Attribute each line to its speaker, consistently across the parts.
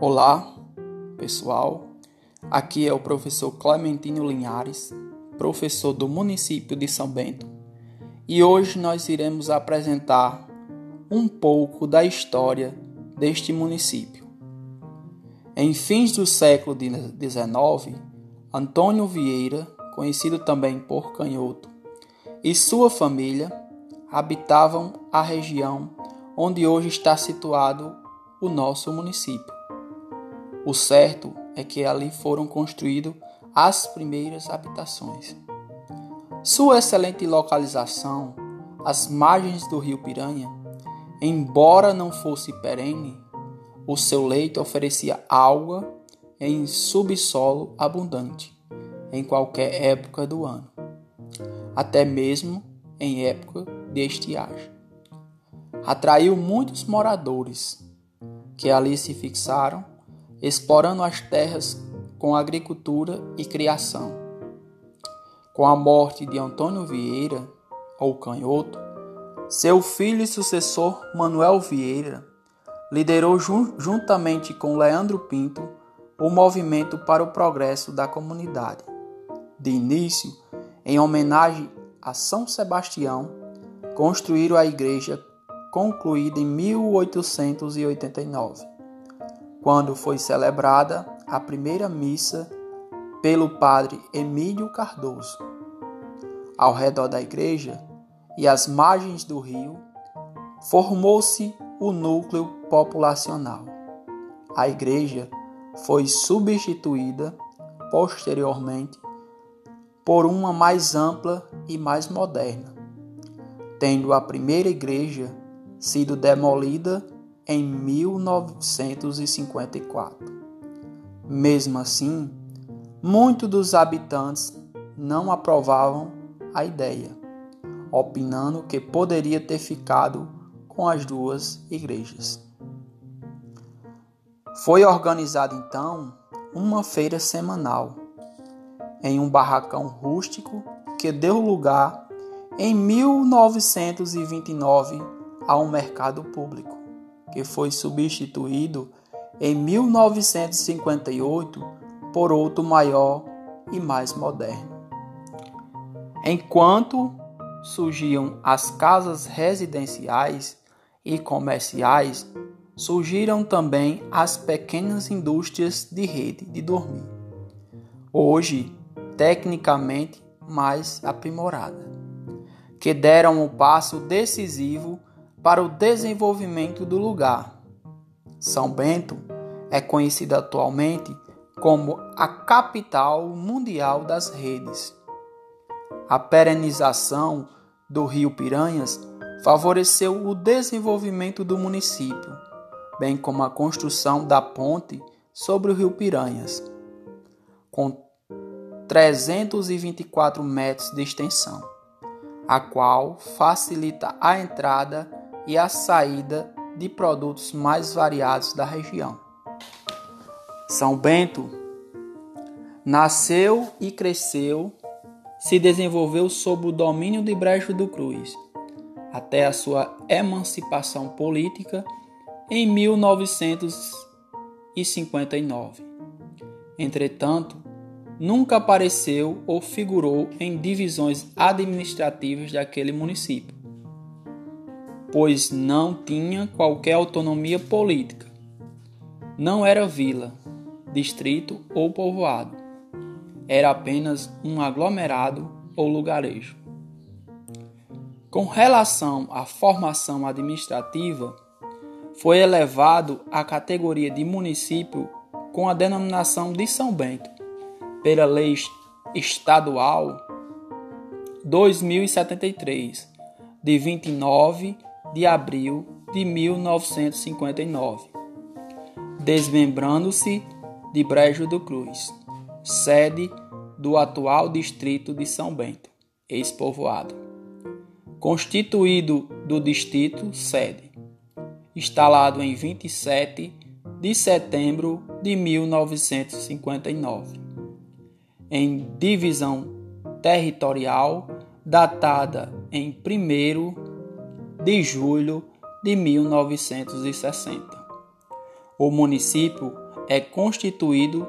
Speaker 1: Olá, pessoal. Aqui é o professor Clementino Linhares, professor do município de São Bento, e hoje nós iremos apresentar um pouco da história deste município. Em fins do século XIX, Antônio Vieira, conhecido também por Canhoto, e sua família habitavam a região onde hoje está situado o nosso município. O certo é que ali foram construídas as primeiras habitações. Sua excelente localização, às margens do rio Piranha, embora não fosse perene, o seu leito oferecia água em subsolo abundante em qualquer época do ano, até mesmo em época de estiagem. Atraiu muitos moradores que ali se fixaram, explorando as terras com agricultura e criação. Com a morte de Antônio Vieira, ou Canhoto, seu filho e sucessor Manuel Vieira liderou juntamente com Leandro Pinto o movimento para o progresso da comunidade. De início, em homenagem a São Sebastião, construíram a igreja concluída em 1889, quando foi celebrada a primeira missa pelo padre Emílio Cardoso. Ao redor da igreja e às margens do rio, formou-se o núcleo populacional. A igreja foi substituída posteriormente por uma mais ampla e mais moderna, tendo a primeira igreja sido demolida em 1954. Mesmo assim, muitos dos habitantes não aprovavam a ideia, opinando que poderia ter ficado com as duas igrejas. Foi organizada então uma feira semanal em um barracão rústico que deu lugar em 1929 a um mercado público, que foi substituído em 1958 por outro maior e mais moderno. Enquanto surgiam as casas residenciais e comerciais, surgiram também as pequenas indústrias de rede de dormir. Hoje, tecnicamente mais aprimorada, que deram um passo decisivo para o desenvolvimento do lugar. São Bento é conhecida atualmente como a capital mundial das redes. A perenização do Rio Piranhas favoreceu o desenvolvimento do município, bem como a construção da ponte sobre o Rio Piranhas, com 324 metros de extensão, a qual facilita a entrada e a saída de produtos mais variados da região. São Bento nasceu e cresceu, se desenvolveu sob o domínio de Brejo do Cruz, até a sua emancipação política em 1959. Entretanto, nunca apareceu ou figurou em divisões administrativas daquele município pois não tinha qualquer autonomia política. Não era vila, distrito ou povoado. Era apenas um aglomerado ou lugarejo. Com relação à formação administrativa, foi elevado à categoria de município com a denominação de São Bento, pela Lei Estadual 2073, de 29 de abril de 1959, desmembrando-se de Brejo do Cruz, sede do atual distrito de São Bento, ex-povoado, constituído do distrito sede, instalado em 27 de setembro de 1959, em divisão territorial datada em 1 de julho de 1960. O município é constituído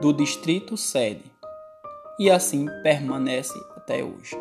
Speaker 1: do distrito sede e assim permanece até hoje.